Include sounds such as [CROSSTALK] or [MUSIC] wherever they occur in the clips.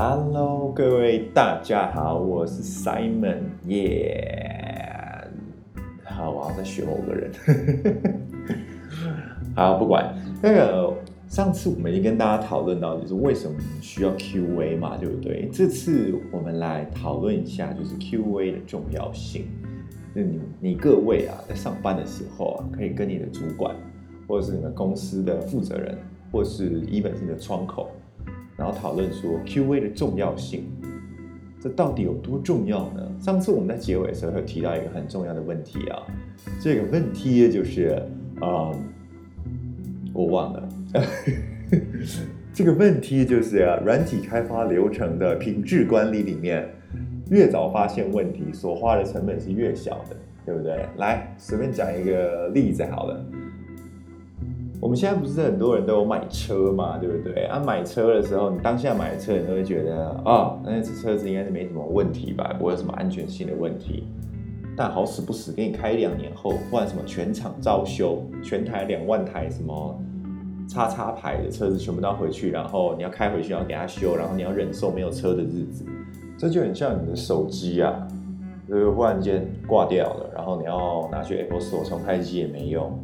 Hello，各位大家好，我是 Simon，耶、好，我要再学某个人。[LAUGHS] 好，不管那个，上次我们已经跟大家讨论到，就是为什么需要 Q&A 嘛，对不对？这次我们来讨论一下，就是 Q&A 的重要性。就你你各位啊，在上班的时候啊，可以跟你的主管，或者是你们公司的负责人，或是 even 是你的窗口。然后讨论说 Q&A 的重要性，这到底有多重要呢？上次我们在结尾的时候有提到一个很重要的问题啊，这个问题就是，嗯，我忘了，[LAUGHS] 这个问题就是啊，软体开发流程的品质管理里面，越早发现问题，所花的成本是越小的，对不对？来，随便讲一个例子好了。我们现在不是很多人都有买车嘛，对不对？啊，买车的时候，你当下买车，你都会觉得啊，那这车子应该是没什么问题吧，不会有什么安全性的问题。但好死不死，给你开两年后，换什么全厂照修，全台两万台什么叉叉牌的车子全部都要回去，然后你要开回去，然后给他修，然后你要忍受没有车的日子，这就很像你的手机啊，就是忽然间挂掉了，然后你要拿去 Apple Store 重开机也没用。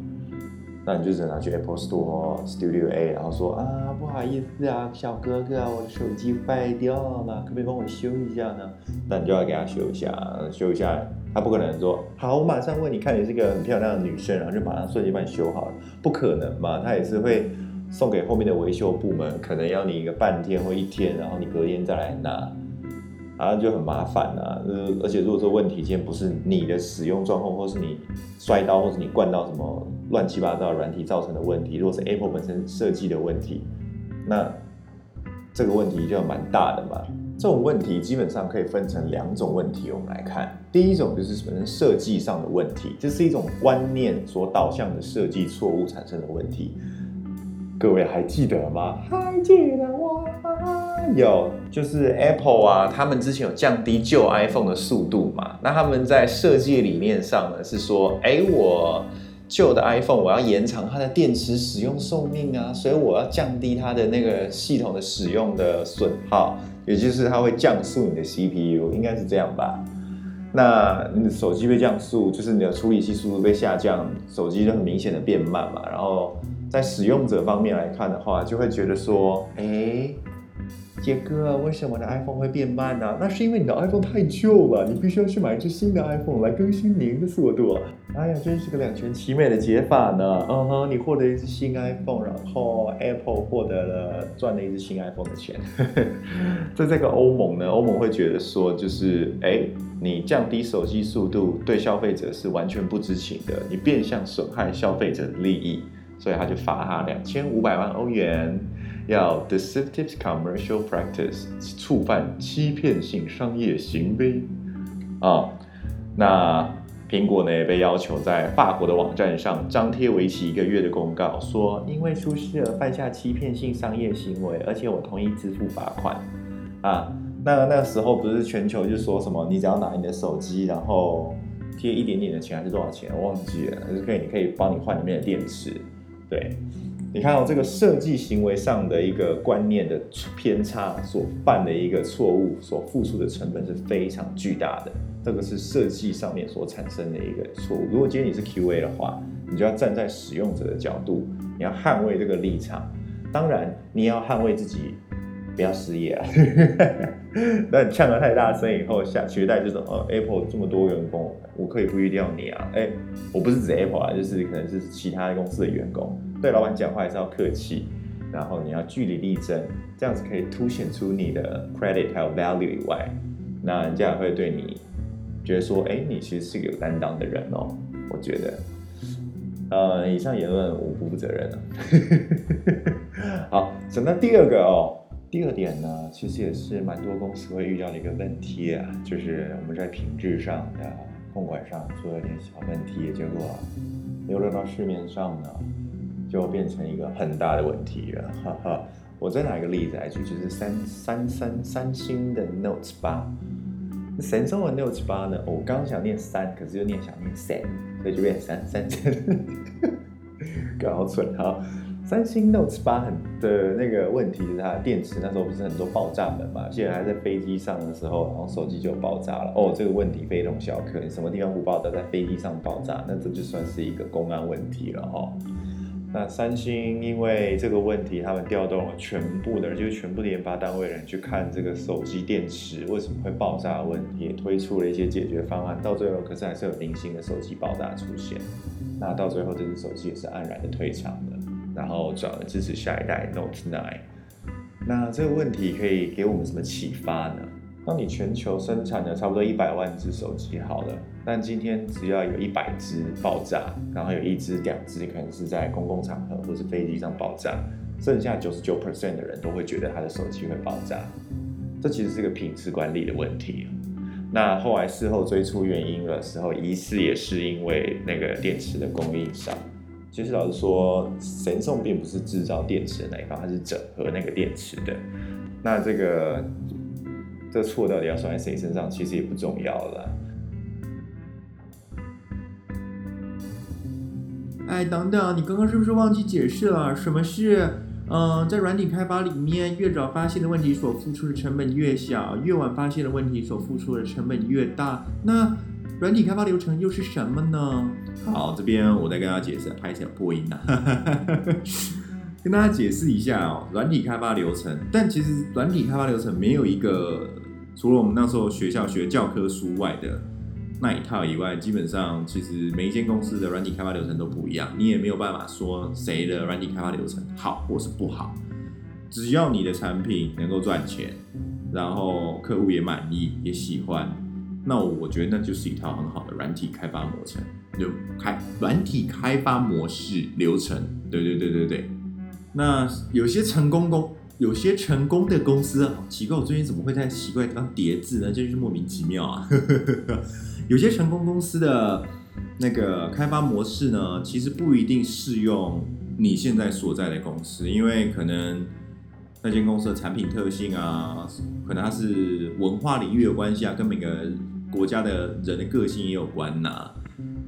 那你就只能拿去 Apple Store Studio A，然后说啊，不好意思啊，小哥哥，我的手机坏掉了，可不可以帮我修一下呢？那你就要给他修一下，修一下，他不可能说好，我马上问你看，你是个很漂亮的女生，然后就马上瞬间帮你修好了，不可能嘛？他也是会送给后面的维修部门，可能要你一个半天或一天，然后你隔天再来拿。然后就很麻烦啊，呃，而且如果说问题今天不是你的使用状况，或是你摔到，或是你灌到什么乱七八糟的软体造成的问题，如果是 Apple 本身设计的问题，那这个问题就蛮大的嘛。这种问题基本上可以分成两种问题，我们来看。第一种就是本身设计上的问题，这是一种观念所导向的设计错误产生的问题。各位还记得吗？还记得我吗？有，就是 Apple 啊，他们之前有降低旧 iPhone 的速度嘛？那他们在设计理念上呢，是说，哎，我旧的 iPhone 我要延长它的电池使用寿命啊，所以我要降低它的那个系统的使用的损耗，也就是它会降速你的 CPU，应该是这样吧？那你的手机被降速，就是你的处理器速度被下降，手机就很明显的变慢嘛。然后在使用者方面来看的话，就会觉得说，哎。杰哥，为什么你的 iPhone 会变慢呢、那是因为你的 iPhone 太旧了，你必须要去买一只新的 iPhone 来更新您的速度。哎呀，真是个两全其美的解法呢。嗯哼，你获得一只新 iPhone，然后 Apple 获得了赚了一只新 iPhone 的钱。[LAUGHS] 在这个欧盟呢，欧盟会觉得说，就是哎，你降低手机速度对消费者是完全不知情的，你变相损害消费者的利益，所以他就罚他两千五百万欧元。要 deceptive commercial practice 触犯欺骗性商业行为啊，那苹果呢也被要求在法国的网站上张贴为期一个月的公告，说因为出事了犯下欺骗性商业行为，而且我同意支付罚款啊。那那时候不是全球就说什么，你只要拿你的手机，然后贴一点点的钱还是多少钱，我忘记了，就是可以，你可以帮你换里面的电池，对。你看到、这个设计行为上的一个观念的偏差，所犯的一个错误，所付出的成本是非常巨大的。这个是设计上面所产生的一个错误。如果今天你是 QA 的话，你就要站在使用者的角度，你要捍卫这个立场。当然，你也要捍卫自己，不要失业啊。[LAUGHS] 那你呛得太大声以后，下取代这种呃 Apple 这么多员工，我可以不一定要你啊。哎，我不是指 Apple 啊，就是可能是其他公司的员工。对老板讲话还是要客气，然后你要据理力争，这样子可以凸显出你的 credit 还有 value 以外，那人家也会对你觉得说，哎，你其实是个有担当的人哦。我觉得，呃，以上言论我不负责任了。[LAUGHS] 好，讲到第二个哦，第二点呢，其实也是蛮多公司会遇到的一个问题啊，就是我们在品质上的控管上出了点小问题，结果流落到市面上呢。就变成一个很大的问题了，哈哈。我再拿一个例子来举，就是三三三三星的 Note 八，神送的 Note 八呢，我刚想念三，可是又念想念三，所以就变成三三三，[LAUGHS] 搞好蠢哈。三星 Note 八很的那个问题就是它的电池那时候不是很多爆炸门嘛，记得还在飞机上的时候，然后手机就爆炸了。哦，这个问题非同小可，你什么地方不爆炸，在飞机上爆炸，那这就算是一个公安问题了哦。那三星因为这个问题，他们调动了全部的，就是全部的研发单位人去看这个手机电池为什么会爆炸的问题，也推出了一些解决方案。到最后，可是还是有零星的手机爆炸出现。那到最后，这只手机也是黯然的退场了。然后转而支持下一代 Note 9。那这个问题可以给我们什么启发呢？当你全球生产的差不多一百万只手机好了，但今天只要有一百只爆炸，然后有一只、两只可能是在公共场合或是飞机上爆炸，剩下九十九 percent 的人都会觉得他的手机会爆炸。这其实是个品质管理的问题。那后来事后追出原因的时候，疑似也是因为那个电池的供应商。其实老实说，神送并不是制造电池的那一方，它是整合那个电池的。那这个这错到底要算在谁身上，其实也不重要了。哎，等等，你刚刚是不是忘记解释了？什么是嗯，在软体开发里面，越早发现的问题所付出的成本越小，越晚发现的问题所付出的成本越大。那软体开发流程又是什么呢？好，这边我再跟大家解释，拍一下破音啊，[LAUGHS] 跟大家解释一下哦，软体开发流程。但其实软体开发流程没有一个，除了我们那时候学校学教科书外的那一套以外，基本上其实每一间公司的软体开发流程都不一样，你也没有办法说谁的软体开发流程好或是不好。只要你的产品能够赚钱，然后客户也满意也喜欢。那我觉得那就是一套很好的软体开发模程，就开软体开发模式流程。对对对对对。那有些成功公，有些成功的公司，奇怪，我最近怎么会在奇怪地方叠字呢？真是莫名其妙啊！[LAUGHS] 有些成功公司的那个开发模式呢，其实不一定适用你现在所在的公司，因为可能。那间公司的产品特性啊，可能它是文化领域有关系啊，跟每个国家的人的个性也有关呐，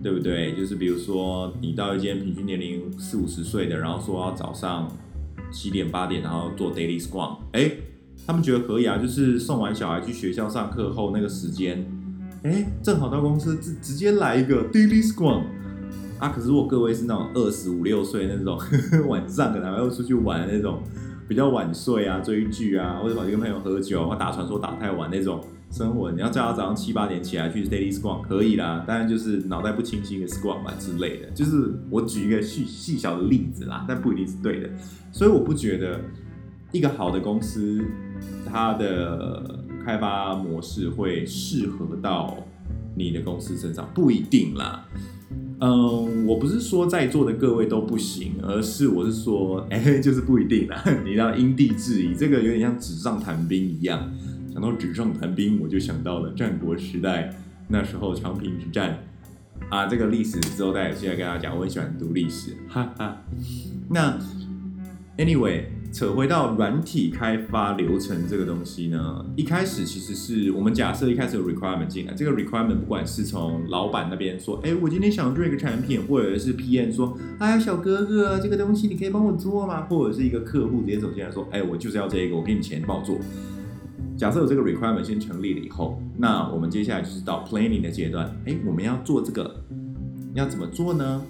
对不对？就是比如说你到一间平均年龄四五十岁的，然后说要早上七点八点，然后做 daily scrum，哎，他们觉得可以啊，就是送完小孩去学校上课后那个时间，哎，正好到公司直直接来一个 daily scrum 啊。可是如果各位是那种二十五六岁那种 [LAUGHS] 晚上可能还要出去玩那种。比较晚睡啊，追剧啊，或者跑去跟朋友喝酒，或打传说打太晚那种生活，你要叫他早上七八点起来去 daily scrum 可以啦，当然就是脑袋不清晰的 scrum 嘛之类的，就是我举一个细细小的例子啦，但不一定是对的，所以我不觉得一个好的公司它的开发模式会适合到你的公司身上，不一定啦。嗯，我不是说在座的各位都不行，而是我是说，哎，就是不一定啦。[LAUGHS] 你要因地制宜，这个有点像纸上谈兵一样。想到纸上谈兵，我就想到了战国时代那时候长平之战啊。这个历史之后，大家有机会跟大家讲，我很喜欢读历史，哈哈。那 anyway。扯回到软体开发流程这个东西呢，一开始其实是我们假设一开始有 requirement 进来，这个 requirement 不管是从老板那边说，哎，我今天想做一个产品，或者是 PM 说，哎呀，小哥哥，这个东西你可以帮我做吗？或者是一个客户直接走进来说，哎，我就是要这个，我给你钱帮我做。假设有这个 requirement 先成立了以后，那我们接下来就是到 planning 的阶段，哎，我们要做这个，要怎么做呢？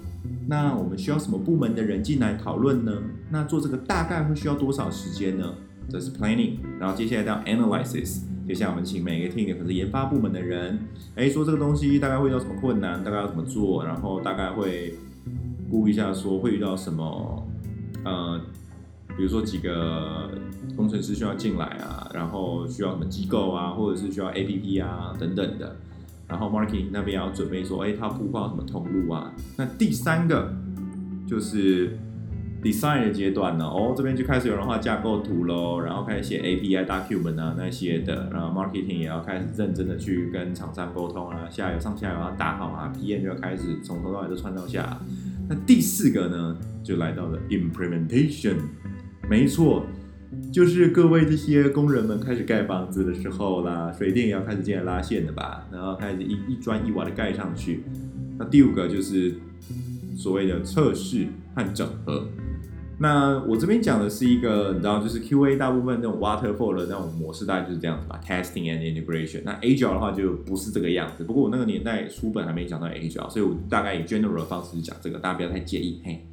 那我们需要什么部门的人进来讨论呢？那做这个大概会需要多少时间呢？这是 planning，然后接下来到 analysis，接下来我们请每个 team 可是研发部门的人，哎，说这个东西大概会遇到什么困难，大概要怎么做，然后大概会估一下说会遇到什么，呃，比如说几个工程师需要进来啊，然后需要什么机构啊，或者是需要 APP 啊等等的。然后 marketing 那边要准备说，哎，他铺放什么通路啊？那第三个就是 design 的阶段呢，哦，这边就开始有人画架构图喽，然后开始写 API document 啊那些的，然后 marketing 也要开始认真的去跟厂商沟通啊，下游上下游要打好啊，PM 就要开始从头到尾都串到下。那第四个呢，就来到了 implementation，没错。就是各位这些工人们开始盖房子的时候啦，水电也要开始进来拉线的吧，然后开始一一砖一瓦的盖上去。那第五个就是所谓的测试和整合。那我这边讲的是一个，你知道，就是 QA 大部分那种 waterfall 的那种模式，大概就是这样子吧，testing and integration。那 Agile 的话就不是这个样子。不过我那个年代书本还没讲到 Agile，所以我大概以 general 的方式讲这个，大家不要太介意。嘿，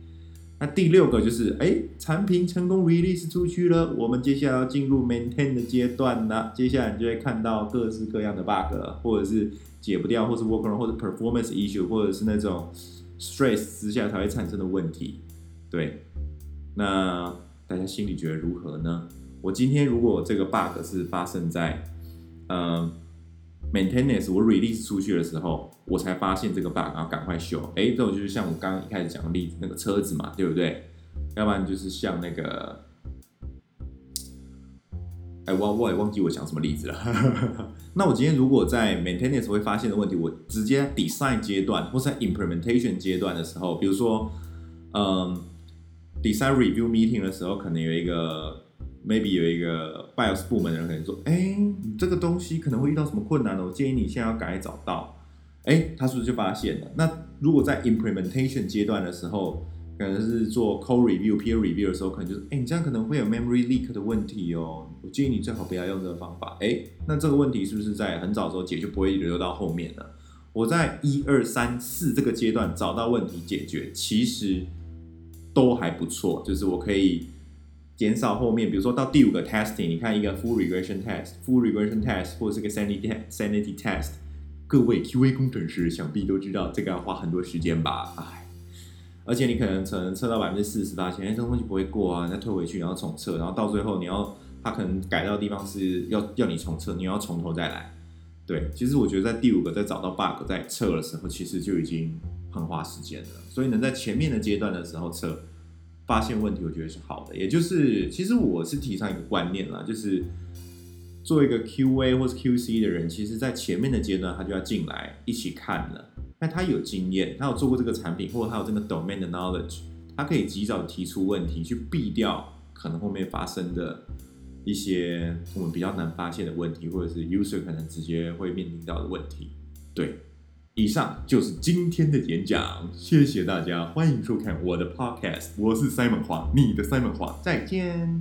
那第六个就是，哎，产品成功 release 出去了，我们接下来要进入 maintain 的阶段了。接下来你就会看到各式各样的 bug 了，或者是解不掉，或是 workaround，或者 performance issue，或者是那种 stress 之下才会产生的问题。对。那大家心里觉得如何呢？我今天如果这个 bug 是发生在呃 maintenance 我 release 出去的时候，我才发现这个 bug，然后赶快修。哎，这种就是像我刚刚一开始讲的例子，那个车子嘛，对不对？要不然就是像那个，哎，我我也忘记我讲什么例子了。[LAUGHS] 那我今天如果在 maintenance 会发现的问题，我直接 design 阶段或在 implementation 阶段的时候，比如说，嗯。design review meeting 的时候，可能有一个 maybe 有一个 bios 部门的人可能说：“哎，你这个东西可能会遇到什么困难呢？我建议你现在要赶快找到。”哎，他是不是就发现了？那如果在 implementation 阶段的时候，可能是做 code review、peer review 的时候，可能就是：“哎，你这样可能会有 memory leak 的问题哦。我建议你最好不要用这个方法。”哎，那这个问题是不是在很早的时候解决，不会留到后面了？我在一二三四这个阶段找到问题解决，其实。都还不错，就是我可以减少后面，比如说到第五个 testing，你看一个 full regression test，full regression test 或者是个 sanity sanity test，各位 QA 工程师想必都知道这个要花很多时间吧？哎，而且你可能只能测到百分之四十八，前面这个东西不会过啊，再退回去然后重测，然后到最后你要他可能改到的地方是要要你重测，你要从头再来。对，其实我觉得在第五个在找到 bug 在测的时候，其实就已经。很花时间了，所以能在前面的阶段的时候测发现问题，我觉得是好的。也就是，其实我是提倡一个观念啦，就是做一个 QA 或是 QC 的人，其实在前面的阶段他就要进来一起看了。那他有经验，他有做过这个产品，或者他有这个 domain 的 knowledge，他可以及早提出问题，去避掉可能后面发生的一些我们比较难发现的问题，或者是 user 可能直接会面临到的问题。对。以上就是今天的演讲，谢谢大家，欢迎收看我的 podcast，我是 Simon 华，你的 Simon 华，再见。